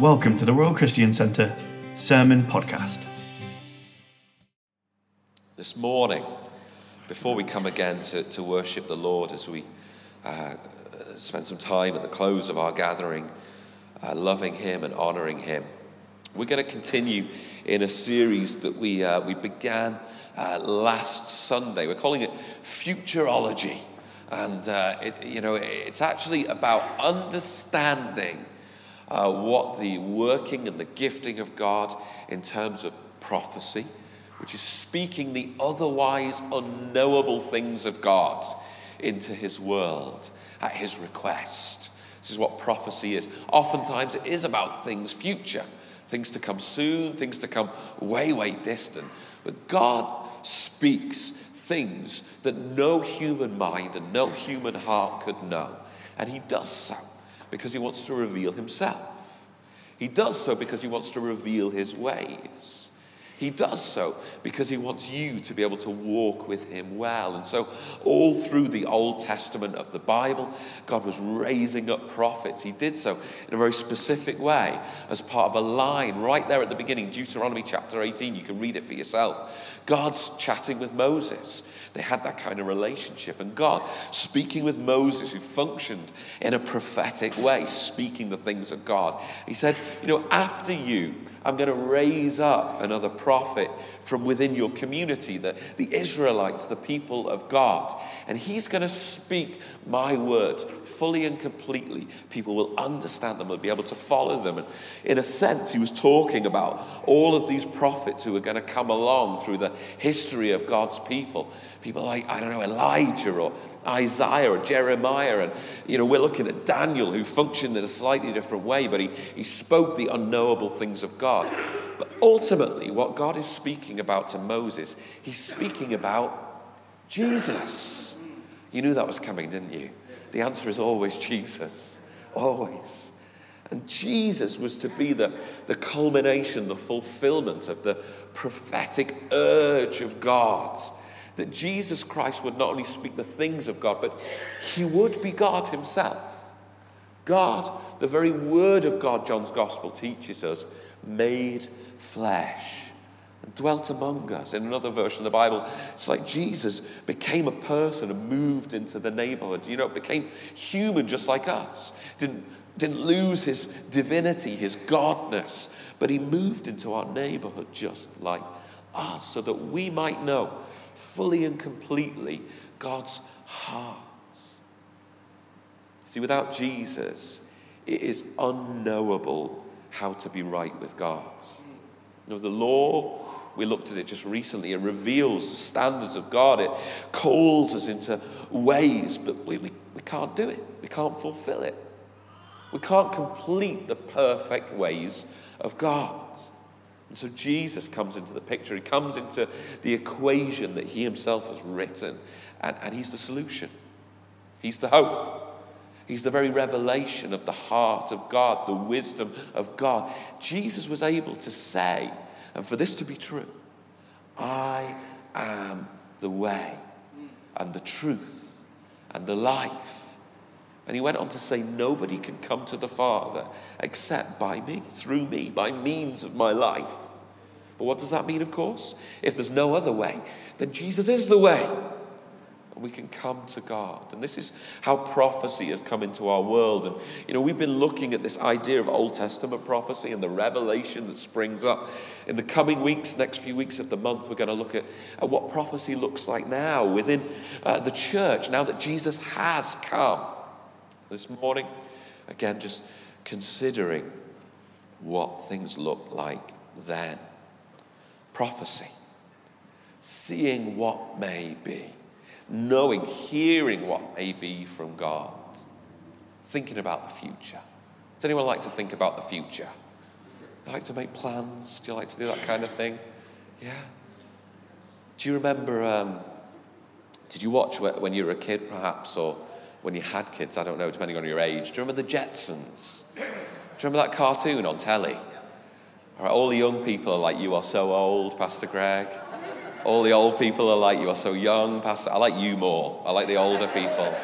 Welcome to the Royal Christian Centre Sermon Podcast. This morning, before we come again to, to worship the Lord as we uh, spend some time at the close of our gathering, uh, loving Him and honouring Him, we're going to continue in a series that we, uh, we began uh, last Sunday. We're calling it Futurology. And, uh, it, you know, it's actually about understanding uh, what the working and the gifting of God in terms of prophecy, which is speaking the otherwise unknowable things of God into his world at his request. This is what prophecy is. Oftentimes, it is about things future, things to come soon, things to come way, way distant. But God speaks things that no human mind and no human heart could know. And he does so because he wants to reveal himself. He does so because he wants to reveal his ways. He does so because he wants you to be able to walk with him well. And so, all through the Old Testament of the Bible, God was raising up prophets. He did so in a very specific way as part of a line right there at the beginning, Deuteronomy chapter 18. You can read it for yourself. God's chatting with Moses. They had that kind of relationship. And God speaking with Moses, who functioned in a prophetic way, speaking the things of God. He said, You know, after you, I'm going to raise up another prophet from within your community, the, the Israelites, the people of God. And he's going to speak my words fully and completely. People will understand them, will be able to follow them. And in a sense, he was talking about all of these prophets who are going to come along through the history of God's people. People like, I don't know, Elijah or Isaiah or Jeremiah. And, you know, we're looking at Daniel who functioned in a slightly different way, but he, he spoke the unknowable things of God. But ultimately, what God is speaking about to Moses, he's speaking about Jesus. You knew that was coming, didn't you? The answer is always Jesus. Always. And Jesus was to be the, the culmination, the fulfillment of the prophetic urge of God that Jesus Christ would not only speak the things of God, but he would be God himself. God, the very word of God, John's gospel teaches us, made flesh and dwelt among us. In another version of the Bible, it's like Jesus became a person and moved into the neighborhood. You know, became human just like us. Didn't, didn't lose his divinity, his godness, but he moved into our neighborhood just like us so that we might know fully and completely God's heart. See, without Jesus, it is unknowable how to be right with God. You know, the law, we looked at it just recently, it reveals the standards of God. It calls us into ways, but we, we, we can't do it. We can't fulfill it. We can't complete the perfect ways of God. And so Jesus comes into the picture. He comes into the equation that he himself has written, and, and he's the solution. He's the hope. He's the very revelation of the heart of God, the wisdom of God. Jesus was able to say, and for this to be true, I am the way and the truth and the life. And he went on to say, Nobody can come to the Father except by me, through me, by means of my life. But what does that mean, of course? If there's no other way, then Jesus is the way. And we can come to God. And this is how prophecy has come into our world. And, you know, we've been looking at this idea of Old Testament prophecy and the revelation that springs up. In the coming weeks, next few weeks of the month, we're going to look at, at what prophecy looks like now within uh, the church, now that Jesus has come. This morning, again, just considering what things looked like then prophecy, seeing what may be, knowing, hearing what may be from God, thinking about the future. Does anyone like to think about the future? Like to make plans? Do you like to do that kind of thing? Yeah. Do you remember? Um, did you watch when you were a kid, perhaps, or when you had kids? I don't know, depending on your age. Do you remember the Jetsons? Do you remember that cartoon on telly? All, right, all the young people are like, You are so old, Pastor Greg. All the old people are like, You are so young, Pastor. I like you more. I like the older people.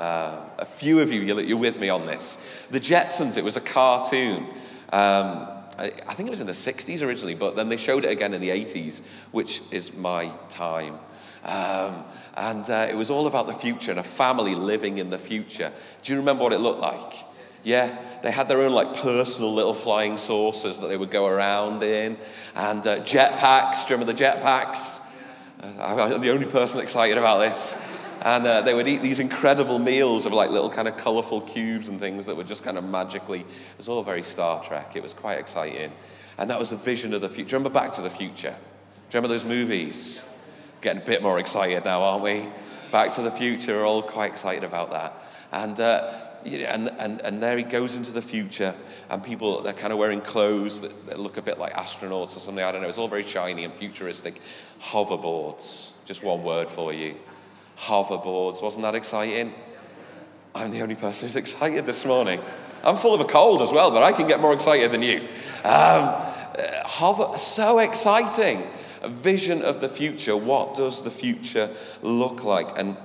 Uh, a few of you, you're with me on this. The Jetsons, it was a cartoon. Um, I, I think it was in the 60s originally, but then they showed it again in the 80s, which is my time. Um, and uh, it was all about the future and a family living in the future. Do you remember what it looked like? Yeah, they had their own like personal little flying saucers that they would go around in, and uh, jetpacks. Do you remember the jetpacks? I'm the only person excited about this. And uh, they would eat these incredible meals of like little kind of colorful cubes and things that were just kind of magically, it was all very Star Trek. It was quite exciting. And that was the vision of the future. Remember Back to the Future? Do you remember those movies? Getting a bit more excited now, aren't we? Back to the Future, we're all quite excited about that. And, uh, and, and, and there he goes into the future, and people, they're kind of wearing clothes that, that look a bit like astronauts or something. I don't know. It's all very shiny and futuristic. Hoverboards. Just one word for you hoverboards. Wasn't that exciting? I'm the only person who's excited this morning. I'm full of a cold as well, but I can get more excited than you. Um, hover, so exciting. A vision of the future. What does the future look like? And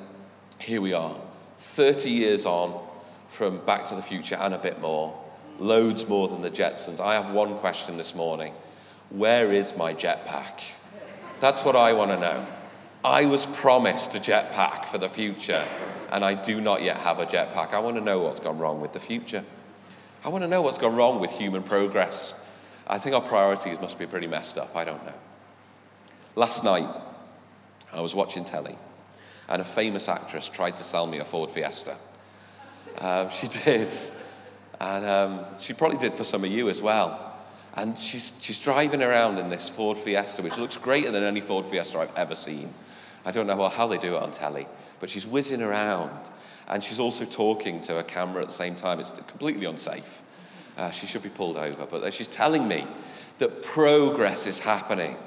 here we are, 30 years on from Back to the Future and a bit more. Loads more than the Jetsons. I have one question this morning Where is my jetpack? That's what I want to know. I was promised a jetpack for the future, and I do not yet have a jetpack. I want to know what's gone wrong with the future. I want to know what's gone wrong with human progress. I think our priorities must be pretty messed up. I don't know. Last night, I was watching telly, and a famous actress tried to sell me a Ford Fiesta. Um, she did, and um, she probably did for some of you as well. And she's, she's driving around in this Ford Fiesta, which looks greater than any Ford Fiesta I've ever seen. I don't know how they do it on telly, but she's whizzing around and she's also talking to a camera at the same time. It's completely unsafe. Uh, she should be pulled over. But she's telling me that progress is happening.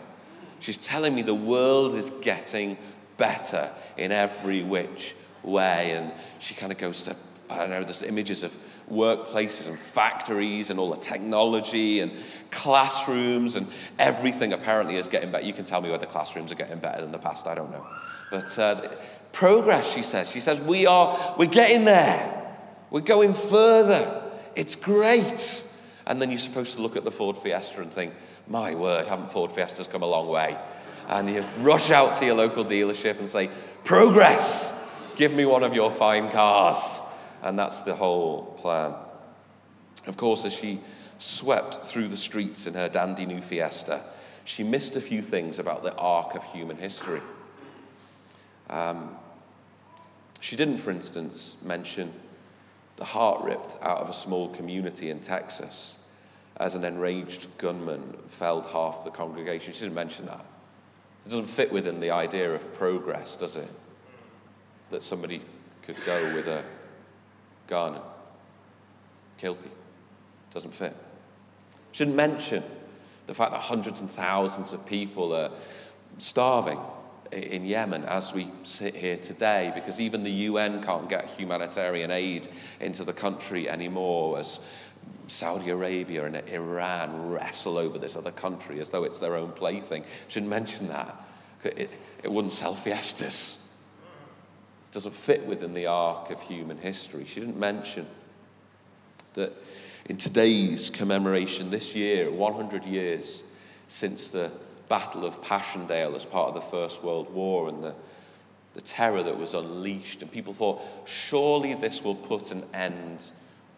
She's telling me the world is getting better in every which way. And she kind of goes to, I don't know, there's images of workplaces and factories and all the technology and classrooms and everything apparently is getting better. You can tell me whether classrooms are getting better than the past, I don't know. But uh, progress, she says. She says, we are, we're getting there. We're going further. It's great. And then you're supposed to look at the Ford Fiesta and think, my word, haven't Ford Fiestas come a long way? And you rush out to your local dealership and say, progress, give me one of your fine cars. And that's the whole plan. Of course, as she swept through the streets in her dandy new Fiesta, she missed a few things about the arc of human history. Um, she didn't, for instance, mention the heart ripped out of a small community in Texas as an enraged gunman felled half the congregation. She didn't mention that. It doesn't fit within the idea of progress, does it? That somebody could go with a gun and kill people. Doesn't fit. Shouldn't mention the fact that hundreds and thousands of people are starving in Yemen as we sit here today because even the UN can't get humanitarian aid into the country anymore as Saudi Arabia and Iran wrestle over this other country as though it's their own plaything. Shouldn't mention that. It, it wouldn't sell fiestas It doesn't fit within the arc of human history. She didn't mention that in today's commemoration this year, 100 years since the Battle of Passchendaele as part of the First World War and the, the terror that was unleashed, and people thought, surely this will put an end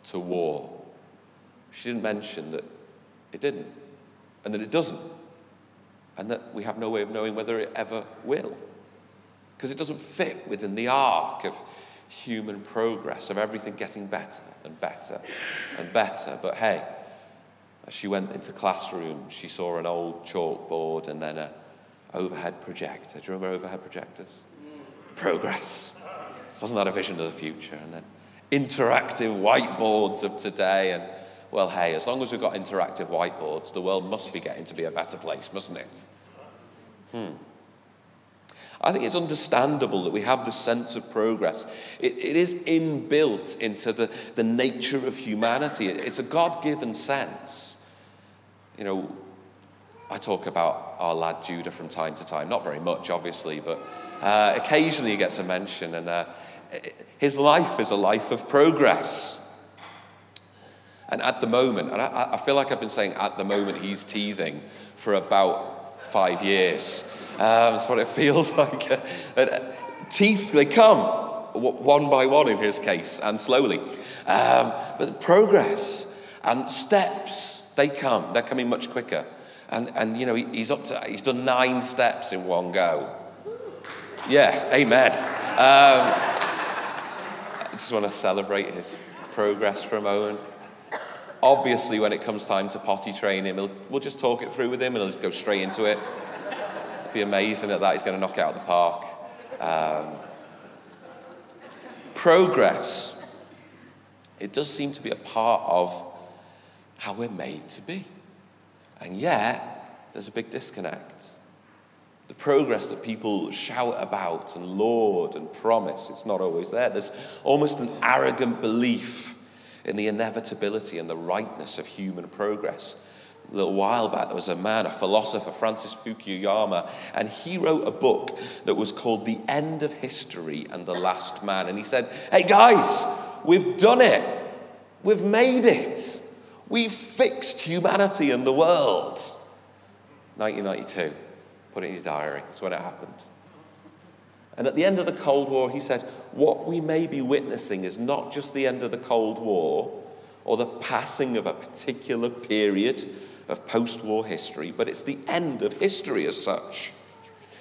to war. She didn't mention that it didn't, and that it doesn't, and that we have no way of knowing whether it ever will because it doesn't fit within the arc of human progress, of everything getting better and better and better. But hey, as she went into classroom, she saw an old chalkboard and then a overhead projector. Do you remember overhead projectors? Progress. Wasn't that a vision of the future? And then interactive whiteboards of today. And well, hey, as long as we've got interactive whiteboards, the world must be getting to be a better place, mustn't it? Hmm. I think it's understandable that we have this sense of progress. it, it is inbuilt into the, the nature of humanity, it's a God given sense. You know, I talk about our lad Judah from time to time, not very much, obviously, but uh, occasionally he gets a mention, and uh, his life is a life of progress. And at the moment, and I, I feel like I've been saying at the moment he's teething for about five years. Um, that's what it feels like. uh, teeth, they come one by one in his case and slowly. Um, but progress and steps, they come. They're coming much quicker. And, and you know, he, he's up to, he's done nine steps in one go. Yeah, amen. Um, I just want to celebrate his progress for a moment. Obviously, when it comes time to potty train him, we'll just talk it through with him and he'll just go straight into it. It'll Be amazing at that. He's going to knock it out of the park. Um, progress, it does seem to be a part of how we're made to be. And yet, there's a big disconnect. The progress that people shout about and laud and promise, it's not always there. There's almost an arrogant belief in the inevitability and the rightness of human progress. A little while back, there was a man, a philosopher, Francis Fukuyama, and he wrote a book that was called The End of History and the Last Man. And he said, Hey guys, we've done it. We've made it. We've fixed humanity and the world. 1992. Put it in your diary. That's when it happened. And at the end of the Cold War, he said, What we may be witnessing is not just the end of the Cold War or the passing of a particular period of post war history, but it's the end of history as such.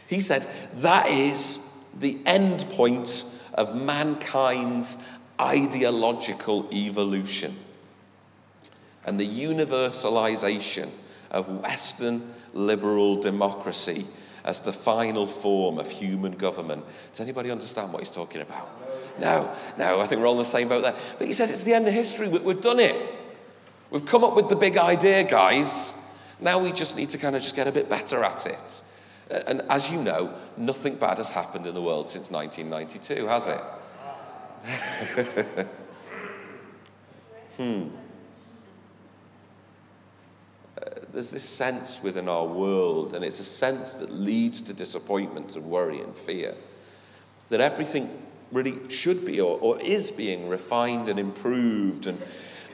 He said, That is the end point of mankind's ideological evolution and the universalization of Western liberal democracy as the final form of human government. Does anybody understand what he's talking about? No, no, I think we're all in the same boat there. But he says it's the end of history. We've done it. We've come up with the big idea, guys. Now we just need to kind of just get a bit better at it. And as you know, nothing bad has happened in the world since 1992, has it? hmm. There's this sense within our world, and it's a sense that leads to disappointment and worry and fear, that everything really should be or, or is being refined and improved, and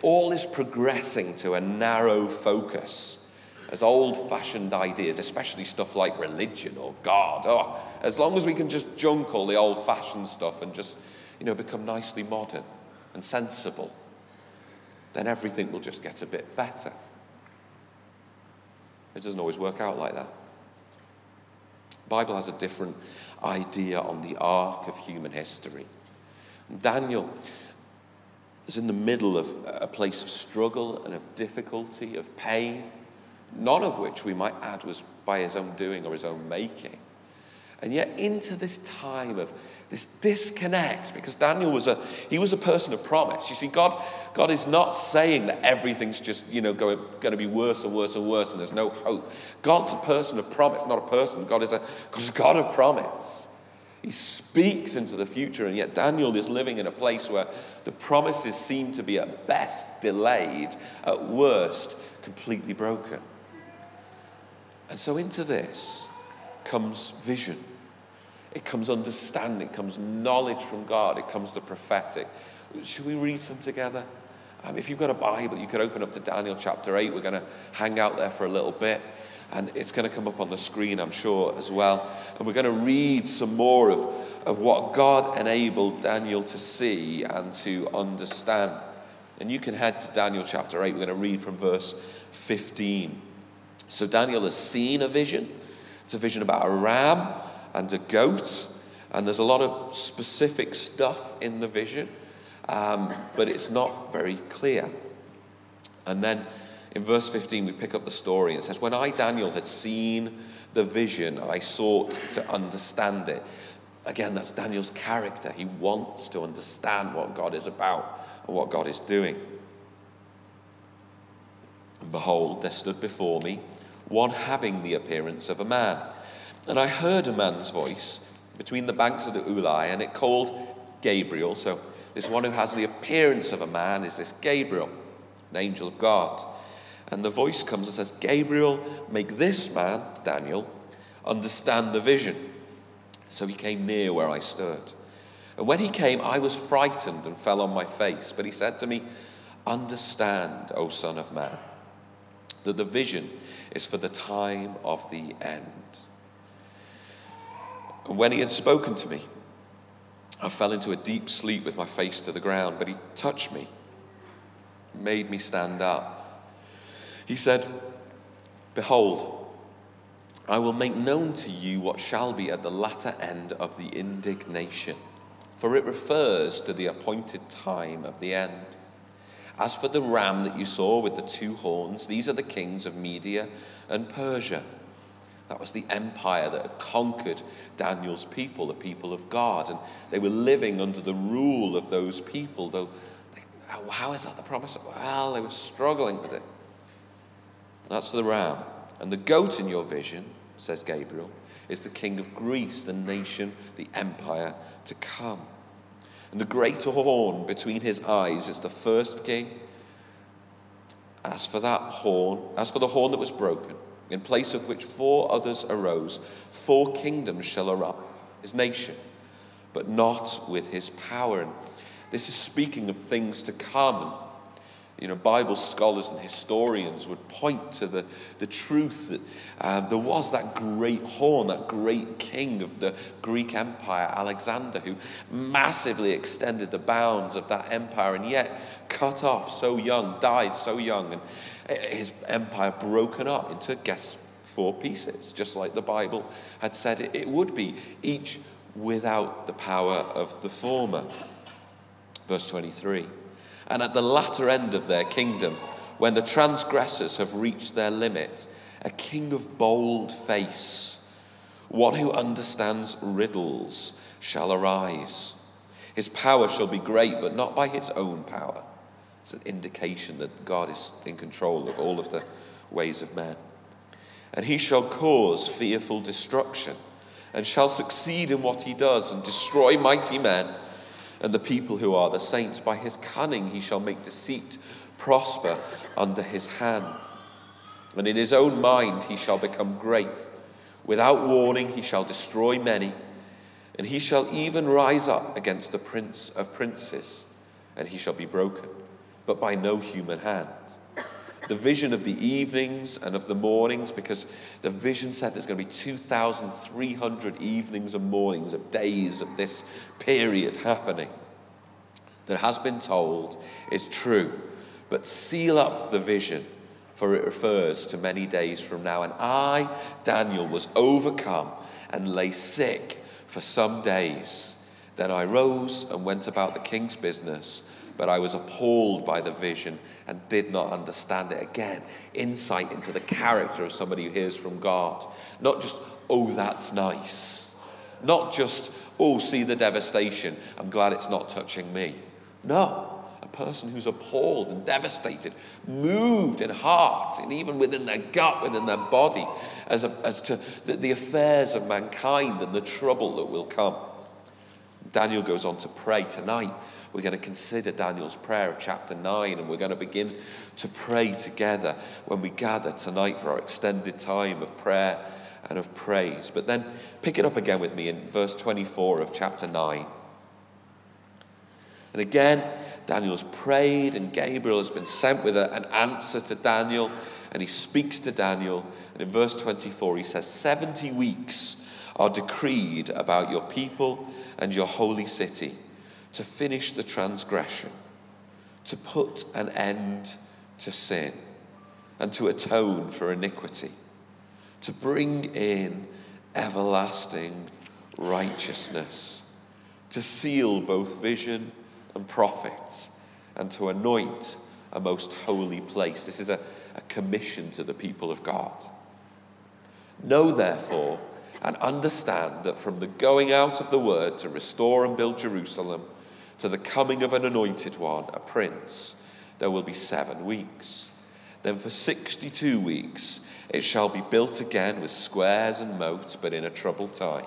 all is progressing to a narrow focus as old fashioned ideas, especially stuff like religion or God. Oh, as long as we can just junk all the old fashioned stuff and just, you know, become nicely modern and sensible, then everything will just get a bit better. It doesn't always work out like that. The Bible has a different idea on the arc of human history. Daniel is in the middle of a place of struggle and of difficulty, of pain, none of which we might add was by his own doing or his own making. And yet, into this time of this disconnect, because Daniel was a he was a person of promise. You see, God, God is not saying that everything's just you know going, going to be worse and worse and worse, and there's no hope. God's a person of promise, not a person. God is a a God of promise. He speaks into the future, and yet Daniel is living in a place where the promises seem to be at best delayed, at worst completely broken. And so into this comes vision it comes understanding, it comes knowledge from God, it comes the prophetic. Should we read some together? Um, if you've got a Bible, you could open up to Daniel chapter 8. We're going to hang out there for a little bit. And it's going to come up on the screen, I'm sure, as well. And we're going to read some more of, of what God enabled Daniel to see and to understand. And you can head to Daniel chapter 8. We're going to read from verse 15. So Daniel has seen a vision. It's a vision about a ram and a goat. And there's a lot of specific stuff in the vision, um, but it's not very clear. And then in verse 15, we pick up the story. It says, When I, Daniel, had seen the vision, I sought to understand it. Again, that's Daniel's character. He wants to understand what God is about and what God is doing. And behold, there stood before me one having the appearance of a man and I heard a man's voice between the banks of the Ulai, and it called Gabriel. So, this one who has the appearance of a man is this Gabriel, an angel of God. And the voice comes and says, Gabriel, make this man, Daniel, understand the vision. So he came near where I stood. And when he came, I was frightened and fell on my face. But he said to me, Understand, O Son of Man, that the vision is for the time of the end. And when he had spoken to me, I fell into a deep sleep with my face to the ground, but he touched me, made me stand up. He said, Behold, I will make known to you what shall be at the latter end of the indignation, for it refers to the appointed time of the end. As for the ram that you saw with the two horns, these are the kings of Media and Persia. That was the empire that had conquered Daniel's people, the people of God, and they were living under the rule of those people, though, they, how is that the promise? Well, they were struggling with it. That's the ram. And the goat in your vision, says Gabriel, is the king of Greece, the nation, the empire to come. And the great horn between his eyes is the first king. As for that horn, as for the horn that was broken, in place of which four others arose, four kingdoms shall arise, his nation, but not with his power. And this is speaking of things to come you know, Bible scholars and historians would point to the, the truth that uh, there was that great horn, that great king of the Greek Empire, Alexander, who massively extended the bounds of that empire and yet cut off so young, died so young, and his empire broken up into, guess, four pieces, just like the Bible had said it, it would be, each without the power of the former. Verse 23. And at the latter end of their kingdom, when the transgressors have reached their limit, a king of bold face, one who understands riddles, shall arise. His power shall be great, but not by his own power. It's an indication that God is in control of all of the ways of men. And he shall cause fearful destruction, and shall succeed in what he does, and destroy mighty men and the people who are the saints. By his cunning he shall make deceit prosper under his hand. And in his own mind he shall become great. Without warning he shall destroy many, and he shall even rise up against the prince of princes, and he shall be broken, but by no human hand the vision of the evenings and of the mornings, because the vision said there's going to be 2,300 evenings and mornings of days of this period happening. That has been told is true, but seal up the vision, for it refers to many days from now. And I, Daniel, was overcome and lay sick for some days. Then I rose and went about the king's business but I was appalled by the vision and did not understand it. Again, insight into the character of somebody who hears from God. Not just, oh, that's nice. Not just, oh, see the devastation. I'm glad it's not touching me. No, a person who's appalled and devastated, moved in heart and even within their gut, within their body, as, a, as to the, the affairs of mankind and the trouble that will come. Daniel goes on to pray tonight we're going to consider Daniel's prayer of chapter 9, and we're going to begin to pray together when we gather tonight for our extended time of prayer and of praise. But then pick it up again with me in verse 24 of chapter 9. And again, Daniel has prayed, and Gabriel has been sent with a, an answer to Daniel, and he speaks to Daniel. And in verse 24, he says, 70 weeks are decreed about your people and your holy city to finish the transgression, to put an end to sin, and to atone for iniquity, to bring in everlasting righteousness, to seal both vision and prophets, and to anoint a most holy place. This is a, a commission to the people of God. Know, therefore, and understand that from the going out of the word to restore and build Jerusalem, to the coming of an anointed one, a prince, there will be seven weeks. Then for 62 weeks it shall be built again with squares and moats, but in a troubled time.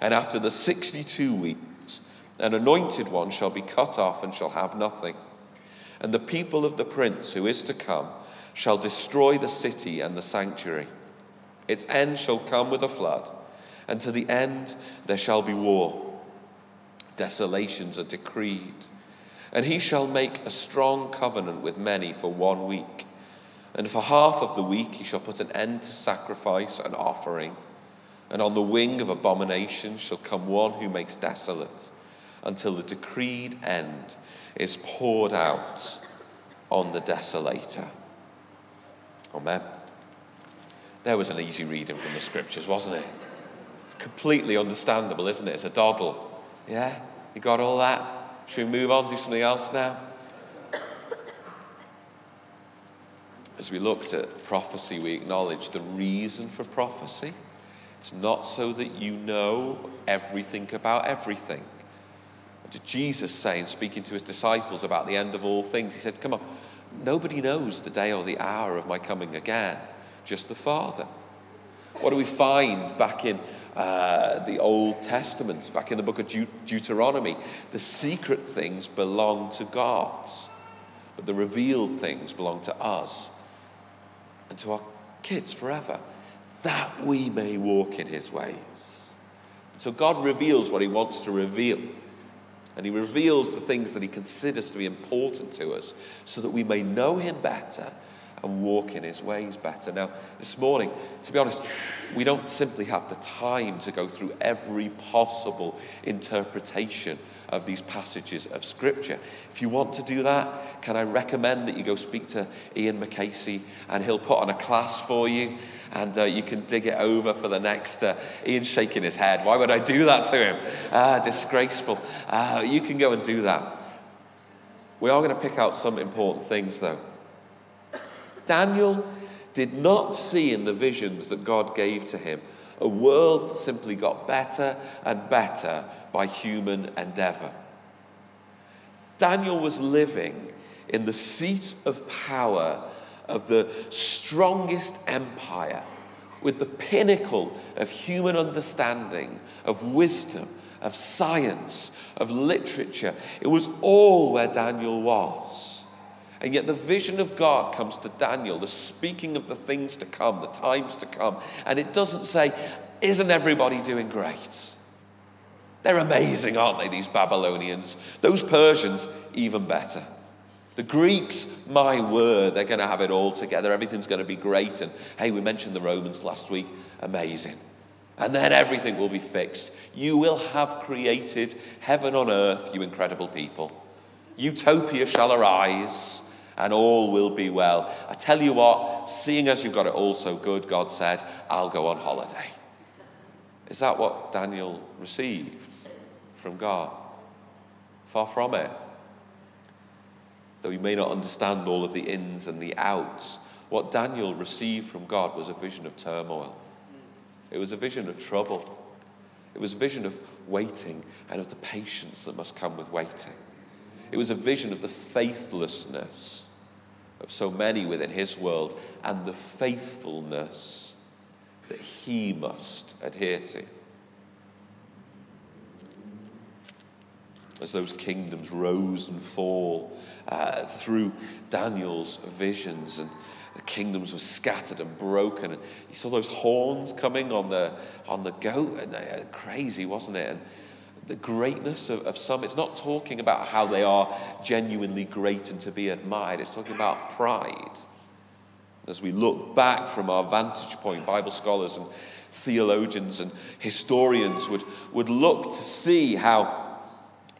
And after the 62 weeks, an anointed one shall be cut off and shall have nothing. And the people of the prince who is to come shall destroy the city and the sanctuary. Its end shall come with a flood, and to the end there shall be war desolations are decreed. And he shall make a strong covenant with many for one week. And for half of the week he shall put an end to sacrifice and offering. And on the wing of abomination shall come one who makes desolate, until the decreed end is poured out on the desolator. Amen. There was an easy reading from the scriptures, wasn't it? Completely understandable, isn't it? It's a doddle. Yeah? You got all that? Should we move on, do something else now? As we looked at prophecy, we acknowledged the reason for prophecy. It's not so that you know everything about everything. What Jesus say in speaking to his disciples about the end of all things? He said, Come on, nobody knows the day or the hour of my coming again, just the Father. What do we find back in uh, the Old Testament, back in the book of Deut- Deuteronomy? The secret things belong to God, but the revealed things belong to us and to our kids forever, that we may walk in his ways. So God reveals what he wants to reveal. And he reveals the things that he considers to be important to us so that we may know him better and walk in his ways better. Now, this morning, to be honest, we don't simply have the time to go through every possible interpretation of these passages of Scripture. If you want to do that, can I recommend that you go speak to Ian McCasey and he'll put on a class for you and uh, you can dig it over for the next. Uh, Ian's shaking his head. Why would I do that to him? Ah, disgraceful. Uh, you can go and do that. We are going to pick out some important things though. Daniel did not see in the visions that God gave to him a world that simply got better and better by human endeavor. Daniel was living in the seat of power of the strongest empire, with the pinnacle of human understanding, of wisdom, of science, of literature. It was all where Daniel was. And yet, the vision of God comes to Daniel, the speaking of the things to come, the times to come. And it doesn't say, Isn't everybody doing great? They're amazing, aren't they, these Babylonians? Those Persians, even better. The Greeks, my word, they're going to have it all together. Everything's going to be great. And hey, we mentioned the Romans last week. Amazing. And then everything will be fixed. You will have created heaven on earth, you incredible people. Utopia shall arise and all will be well. I tell you what, seeing as you've got it all so good, God said, I'll go on holiday. Is that what Daniel received from God? Far from it. Though he may not understand all of the ins and the outs, what Daniel received from God was a vision of turmoil. It was a vision of trouble. It was a vision of waiting and of the patience that must come with waiting. It was a vision of the faithlessness of so many within his world and the faithfulness that he must adhere to. As those kingdoms rose and fall uh, through Daniel's visions, and the kingdoms were scattered and broken, and he saw those horns coming on the on the goat, and uh, crazy, wasn't it? And the greatness of, of some, it's not talking about how they are genuinely great and to be admired, it's talking about pride. As we look back from our vantage point, Bible scholars and theologians and historians would, would look to see how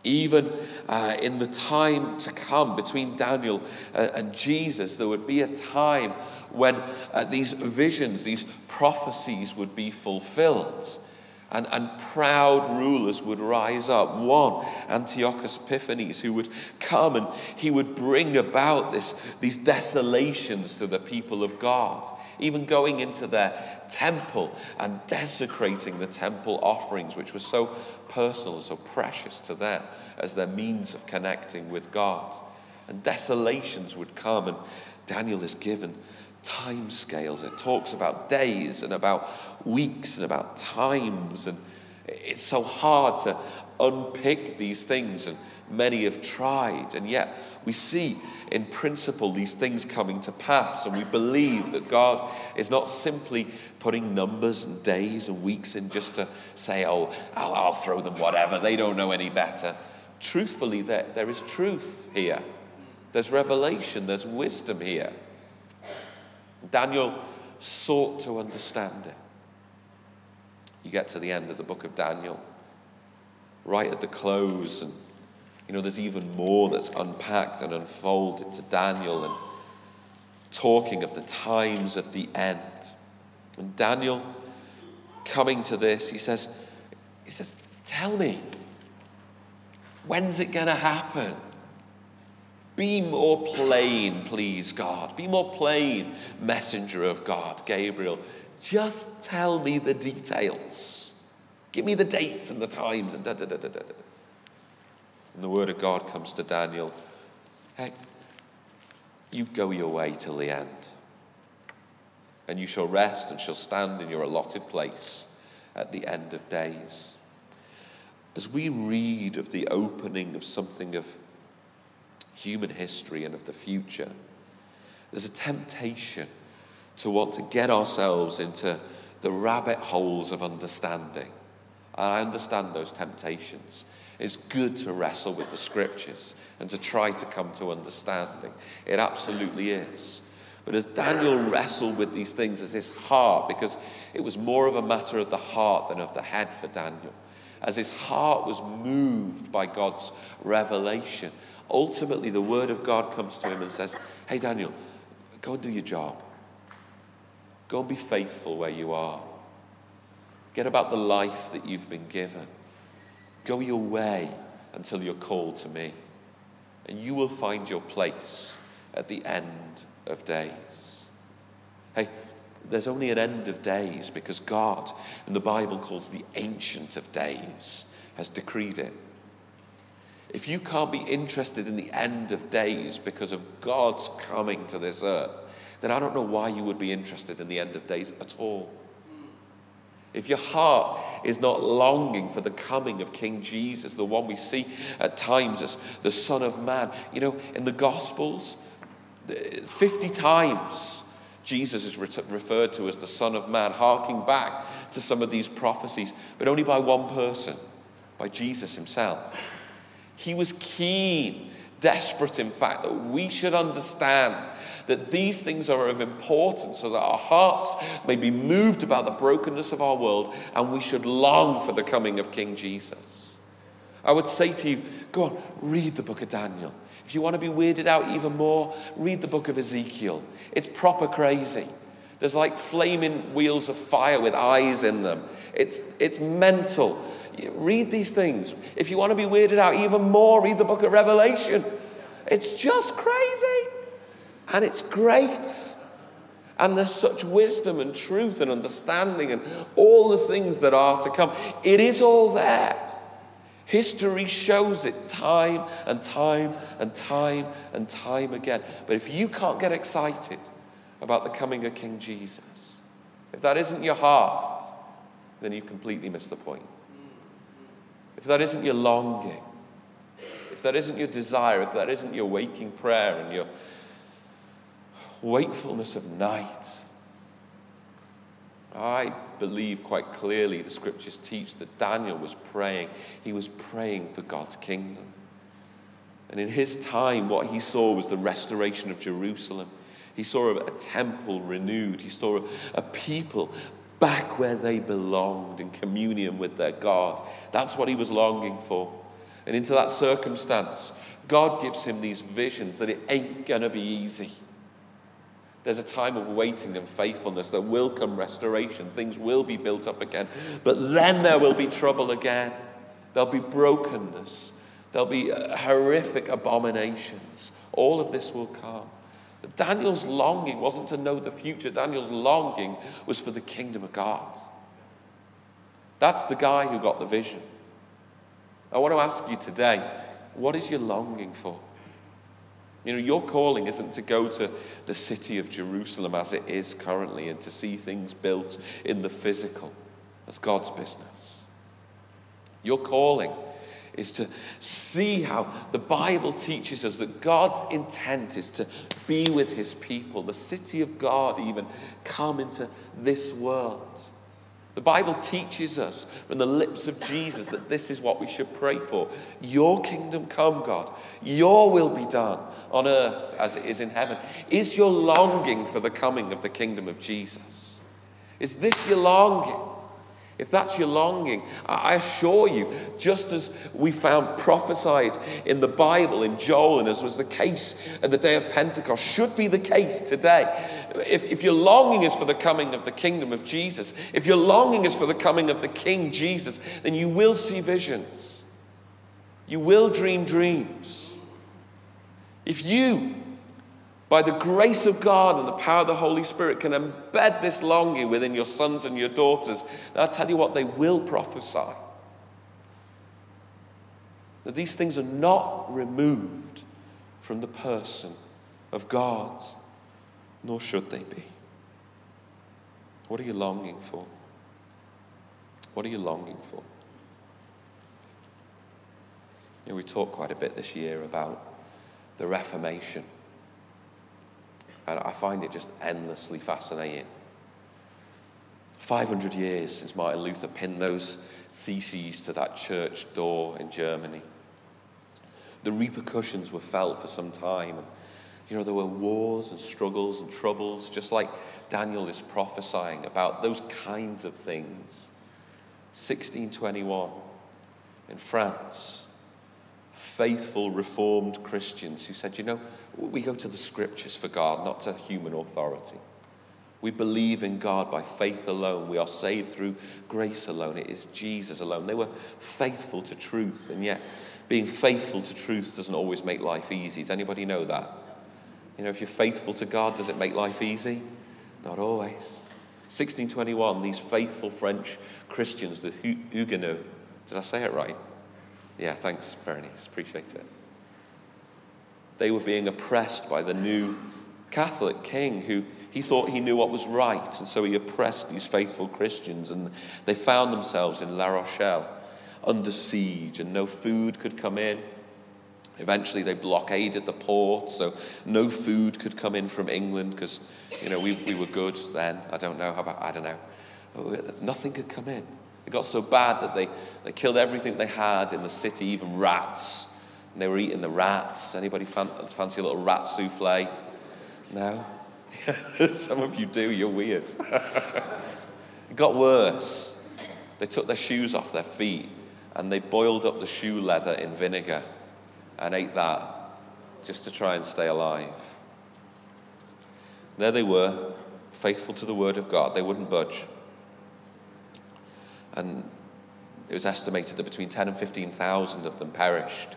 even uh, in the time to come between Daniel uh, and Jesus, there would be a time when uh, these visions, these prophecies would be fulfilled and, and proud rulers would rise up. One, Antiochus Epiphanes, who would come and he would bring about this, these desolations to the people of God, even going into their temple and desecrating the temple offerings, which were so personal and so precious to them as their means of connecting with God. And desolations would come, and Daniel is given time scales. It talks about days and about weeks and about times. And it's so hard to unpick these things, and many have tried. And yet, we see in principle these things coming to pass, and we believe that God is not simply putting numbers and days and weeks in just to say, oh, I'll, I'll throw them whatever, they don't know any better. truthfully, there, there is truth here. There's revelation, there's wisdom here. Daniel sought to understand it. You get to the end of the book of Daniel, right at the close, and you know, there's even more that's unpacked and unfolded to Daniel and talking of the times of the end. And Daniel, coming to this, he says, he says, Tell me, when's it going to happen? Be more plain, please, God. Be more plain, messenger of God, Gabriel. Just tell me the details. Give me the dates and the times and da da da da da. And the word of God comes to Daniel. Hey, you go your way till the end. And you shall rest and shall stand in your allotted place at the end of days. As we read of the opening of something of human history and of the future, there's a temptation to want to get ourselves into the rabbit holes of understanding. And I understand those temptations. It's good to wrestle with the scriptures and to try to come to understanding. It absolutely is. But as Daniel wrestled with these things as his heart, because it was more of a matter of the heart than of the head for Daniel, as his heart was moved by God's revelation, ultimately the word of God comes to him and says, Hey, Daniel, go and do your job. Go and be faithful where you are. Get about the life that you've been given. Go your way until you're called to me, and you will find your place at the end of days. Hey, there's only an end of days because God, and the Bible calls the Ancient of Days, has decreed it. If you can't be interested in the end of days because of God's coming to this earth, then I don't know why you would be interested in the end of days at all. If your heart is not longing for the coming of King Jesus, the one we see at times as the Son of Man, you know, in the Gospels, 50 times Jesus is referred to as the Son of Man, harking back to some of these prophecies, but only by one person, by Jesus himself. He was keen, desperate, in fact, that we should understand that these things are of importance so that our hearts may be moved about the brokenness of our world and we should long for the coming of King Jesus. I would say to you, go on, read the book of Daniel. If you want to be weirded out even more, read the book of Ezekiel. It's proper crazy. There's like flaming wheels of fire with eyes in them. It's, it's mental. Read these things. If you want to be weirded out even more, read the book of Revelation. It's just crazy. And it's great. And there's such wisdom and truth and understanding and all the things that are to come. It is all there. History shows it time and time and time and time again. But if you can't get excited about the coming of King Jesus, if that isn't your heart, then you've completely missed the point. If that isn't your longing, if that isn't your desire, if that isn't your waking prayer and your wakefulness of night. I believe quite clearly the scriptures teach that Daniel was praying. He was praying for God's kingdom. And in his time, what he saw was the restoration of Jerusalem. He saw a, temple renewed. He saw a, a people back where they belonged in communion with their God. That's what he was longing for. And into that circumstance, God gives him these visions that it ain't going to be easy. There's a time of waiting and faithfulness. There will come restoration. Things will be built up again. But then there will be trouble again. There'll be brokenness. There'll be uh, horrific abominations. All of this will come. Daniel's longing wasn't to know the future, Daniel's longing was for the kingdom of God. That's the guy who got the vision. I want to ask you today what is your longing for? You know, your calling isn't to go to the city of Jerusalem as it is currently and to see things built in the physical. That's God's business. Your calling is to see how the Bible teaches us that God's intent is to be with his people, the city of God, even come into this world. The Bible teaches us from the lips of Jesus that this is what we should pray for. Your kingdom come, God. Your will be done on earth as it is in heaven. Is your longing for the coming of the kingdom of Jesus? Is this your longing? If that's your longing, I assure you, just as we found prophesied in the Bible, in Joel, and as was the case at the day of Pentecost, should be the case today. If, if your longing is for the coming of the kingdom of Jesus, if your longing is for the coming of the King Jesus, then you will see visions. You will dream dreams. If you by the grace of God and the power of the Holy Spirit, can embed this longing within your sons and your daughters. And I'll tell you what, they will prophesy. That these things are not removed from the person of God, nor should they be. What are you longing for? What are you longing for? You know, we talked quite a bit this year about the Reformation and I find it just endlessly fascinating. 500 years since Martin Luther pinned those theses to that church door in Germany. The repercussions were felt for some time. You know, there were wars and struggles and troubles, just like Daniel is prophesying about those kinds of things. 1621 in France, faithful Reformed Christians who said, you know, we go to the scriptures for God, not to human authority. We believe in God by faith alone. We are saved through grace alone. It is Jesus alone. They were faithful to truth, and yet being faithful to truth doesn't always make life easy. Does anybody know that? You know, if you're faithful to God, does it make life easy? Not always. 1621, these faithful French Christians, the Huguenots, did I say it right? Yeah, thanks, Bernice. Appreciate it. They were being oppressed by the new Catholic king who he thought he knew what was right, and so he oppressed these faithful Christians, and they found themselves in La Rochelle under siege, and no food could come in. Eventually, they blockaded the port, so no food could come in from England because, you know, we, we were good then. I don't know. How about, I don't know. Oh, nothing could come in. It got so bad that they, they killed everything they had in the city, even rats. And they were eating the rats. Anybody fancy a little rat souffle? No? Some of you do, you're weird. it got worse. They took their shoes off their feet and they boiled up the shoe leather in vinegar and ate that just to try and stay alive. There they were, faithful to the word of God. They wouldn't budge. And it was estimated that between 10 and 15,000 of them perished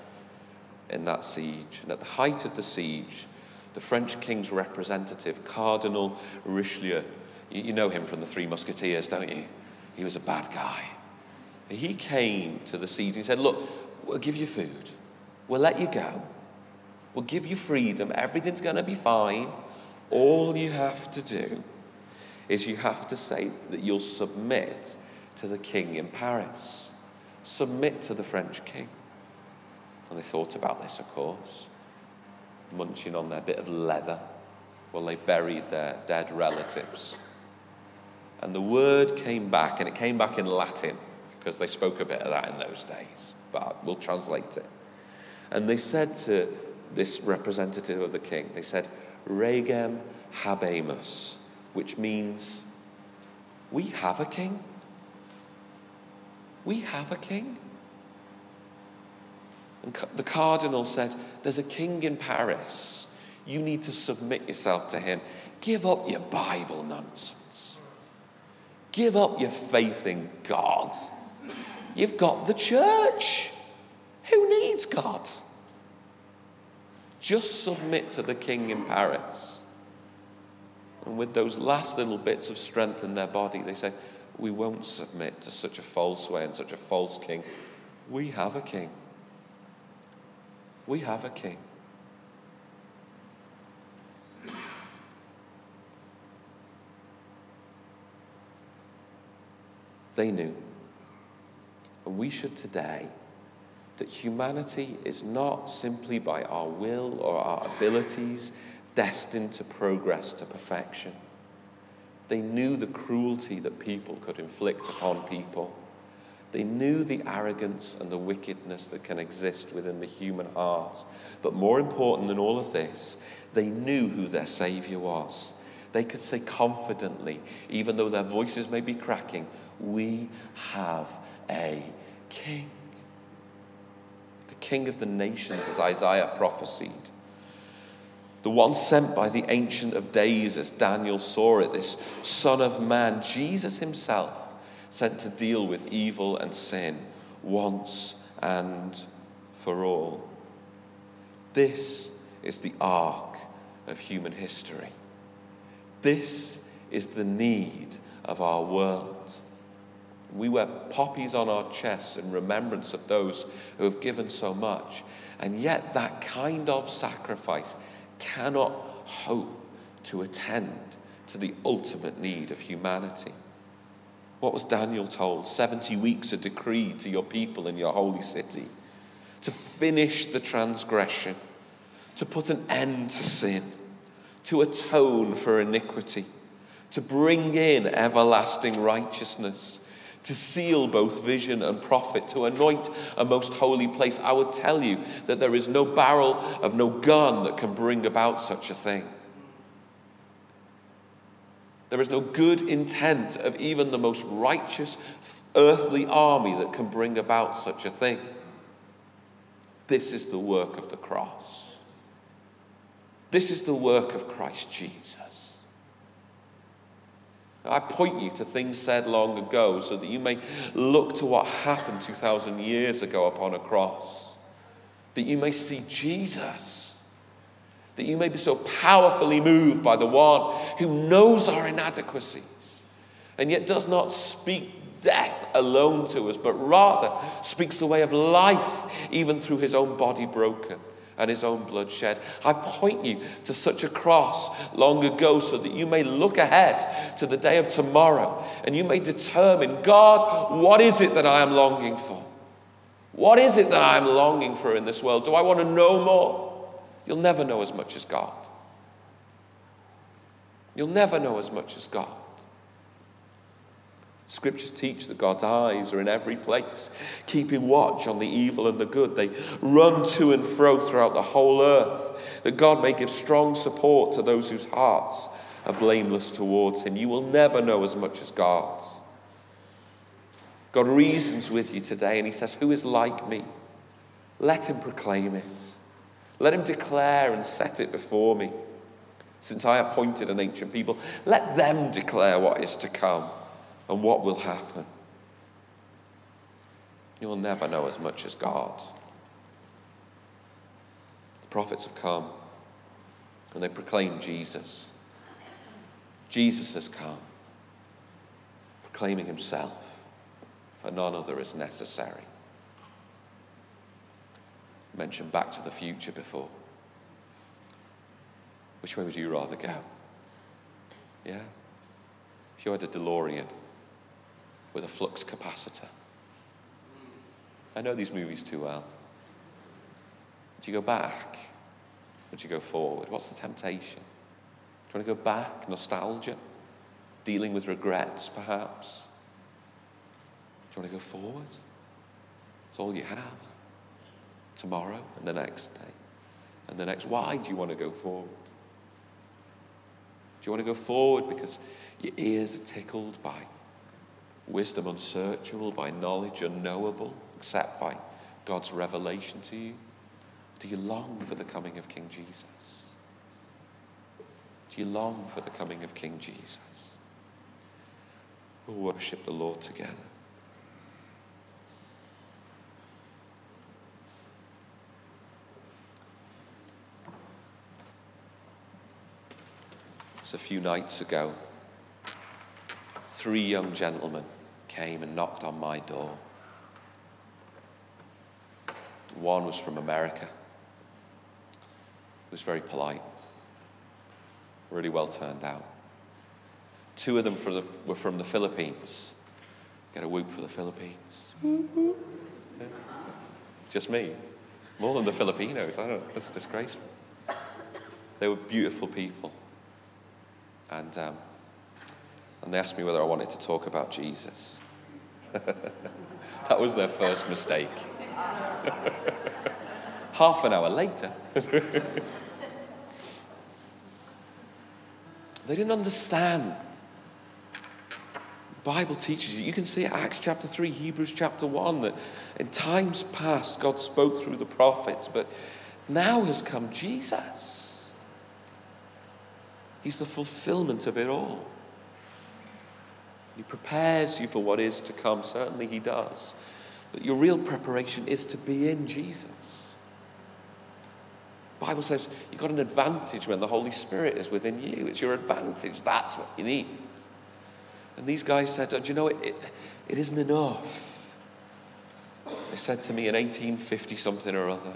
in that siege. And at the height of the siege, the French king's representative, Cardinal Richelieu, you know him from the Three Musketeers, don't you? He was a bad guy. He came to the siege and he said, Look, we'll give you food, we'll let you go, we'll give you freedom, everything's going to be fine. All you have to do is you have to say that you'll submit to the king in Paris. Submit to the French king. And they thought about this, of course, munching on their bit of leather while they buried their dead relatives. And the word came back, and it came back in Latin, because they spoke a bit of that in those days, but we'll translate it. And they said to this representative of the king, they said, Regem habemus, which means, we have a king. We have a king. And the cardinal said, There's a king in Paris. You need to submit yourself to him. Give up your Bible nonsense. Give up your faith in God. You've got the church. Who needs God? Just submit to the king in Paris. And with those last little bits of strength in their body, they say, we won't submit to such a false way and such a false king. We have a king. We have a king. They knew. And we should today that humanity is not simply by our will or our abilities destined to progress to perfection They knew the cruelty that people could inflict upon people. They knew the arrogance and the wickedness that can exist within the human heart. But more important than all of this, they knew who their Savior was. They could say confidently, even though their voices may be cracking, We have a King. The King of the nations, as Isaiah prophesied. The one sent by the Ancient of Days, as Daniel saw it, this Son of Man, Jesus Himself sent to deal with evil and sin once and for all. This is the arc of human history. This is the need of our world. We wear poppies on our chests in remembrance of those who have given so much, and yet that kind of sacrifice cannot hope to attend to the ultimate need of humanity. What was Daniel told? 70 weeks are decreed to your people in your holy city to finish the transgression, to put an end to sin, to atone for iniquity, to bring in everlasting righteousness, to seal both vision and prophet, to anoint a most holy place. I would tell you that there is no barrel of no gun that can bring about such a thing. There is no good intent of even the most righteous earthly army that can bring about such a thing. This is the work of the cross. This is the work of Christ Jesus. I point you to things said long ago so that you may look to what happened 2,000 years ago upon a cross, that you may see Jesus. That you may be so powerfully moved by the one who knows our inadequacies and yet does not speak death alone to us, but rather speaks the way of life, even through his own body broken and his own blood shed. I point you to such a cross long ago so that you may look ahead to the day of tomorrow and you may determine God, what is it that I am longing for? What is it that I am longing for in this world? Do I want to know more? You'll never know as much as God. You'll never know as much as God. Scriptures teach that God's eyes are in every place, keeping watch on the evil and the good. They run to and fro throughout the whole earth, that God may give strong support to those whose hearts are blameless towards Him. You will never know as much as God. God reasons with you today and He says, Who is like me? Let Him proclaim it. Let him declare and set it before me. Since I appointed an ancient people, let them declare what is to come and what will happen. You will never know as much as God. The prophets have come and they proclaim Jesus. Jesus has come, proclaiming himself, for none other is necessary mentioned Back to the Future before. Which way would you rather go? Yeah? If you had a DeLorean with a flux capacitor. I know these movies too well. Would you go back? Would you go forward? What's the temptation? Do you want to go back? Nostalgia? Dealing with regrets, perhaps? Do you want to go forward? It's all you have tomorrow and the next day and the next. Why do you want to go forward? Do you want to go forward because your ears are tickled by wisdom unsearchable, by knowledge unknowable, except by God's revelation to you? Do you long for the coming of King Jesus? Do you long for the coming of King Jesus? We'll worship the Lord together. It was a few nights ago, three young gentlemen came and knocked on my door. One was from America. Was very polite, really well turned out. Two of them the, were from the Philippines. Get a whoop for the Philippines. Yeah. Just me. More than the Filipinos. I don't know. That's disgraceful. They were beautiful people. And um, and they asked me whether I wanted to talk about Jesus. that was their first mistake. Half an hour later, they didn't understand. Bible teaches you. You can see Acts chapter 3, Hebrews chapter 1, that in times past God spoke through the prophets, but now has come Jesus. He's the fulfillment of it all. He prepares you for what is to come. Certainly, He does. But your real preparation is to be in Jesus. The Bible says you've got an advantage when the Holy Spirit is within you. It's your advantage. That's what you need. And these guys said, oh, Do you know, it, it, it isn't enough. They said to me in 1850 something or other,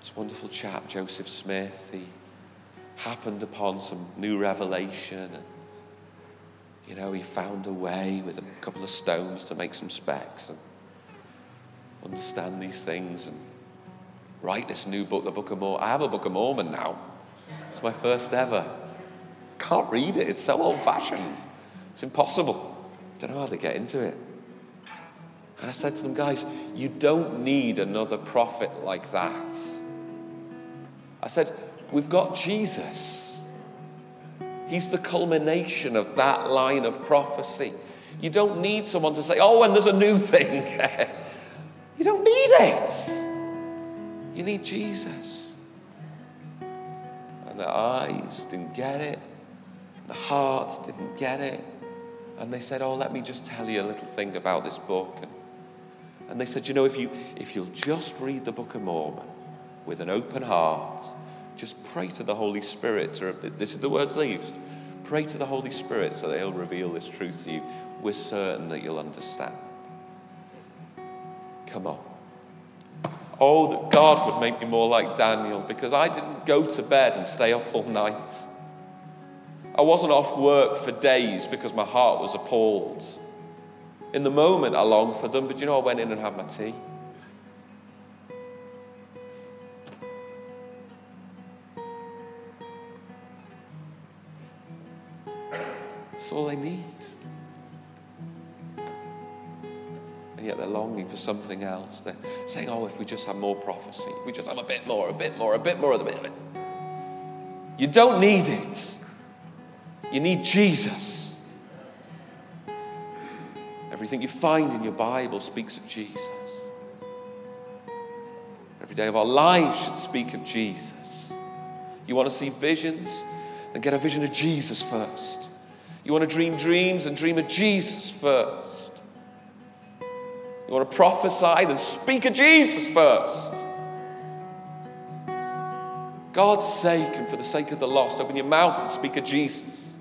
this wonderful chap, Joseph Smith, he happened upon some new revelation. And, you know, he found a way with a couple of stones to make some specs and understand these things and write this new book, the Book of Mormon. I have a Book of Mormon now. It's my first ever. Can't read it. It's so old fashioned. It's impossible. Don't know how to get into it. And I said to them, guys, you don't need another prophet like that. I said, we've got Jesus. He's the culmination of that line of prophecy. You don't need someone to say, oh, and there's a new thing. you don't need it. You need Jesus. And their eyes didn't get it, the heart didn't get it. And they said, Oh, let me just tell you a little thing about this book. And, and they said, You know, if, you, if you'll just read the Book of Mormon with an open heart, just pray to the Holy Spirit. This is the words they used. Pray to the Holy Spirit so that He'll reveal this truth to you. We're certain that you'll understand. Come on. Oh, that God would make me more like Daniel because I didn't go to bed and stay up all night. I wasn't off work for days because my heart was appalled. In the moment, I longed for them, but you know, I went in and had my tea. That's all they need. And yet they're longing for something else. They're saying, oh, if we just have more prophecy, if we just have a bit more, a bit more, a bit more of the bit. You don't need it. You need Jesus. Everything you find in your Bible speaks of Jesus. Every day of our lives should speak of Jesus. You want to see visions? Then get a vision of Jesus first. You want to dream dreams and dream of Jesus first. You want to prophesy? Then speak of Jesus first. God's sake and for the sake of the lost, open your mouth and speak of Jesus.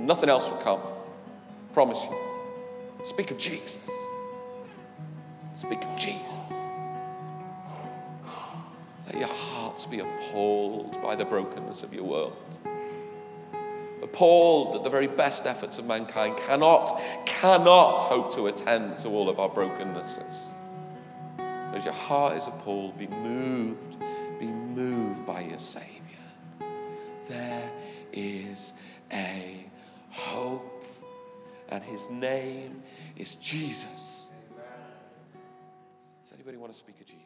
Nothing else will come. Promise you. Speak of Jesus. Speak of Jesus. Let your hearts be appalled by the brokenness of your world. Appalled that the very best efforts of mankind cannot, cannot hope to attend to all of our brokennesses. As your heart is appalled, be moved, be moved by your Savior. There is a hope, and his name is Jesus. Does anybody want to speak of Jesus?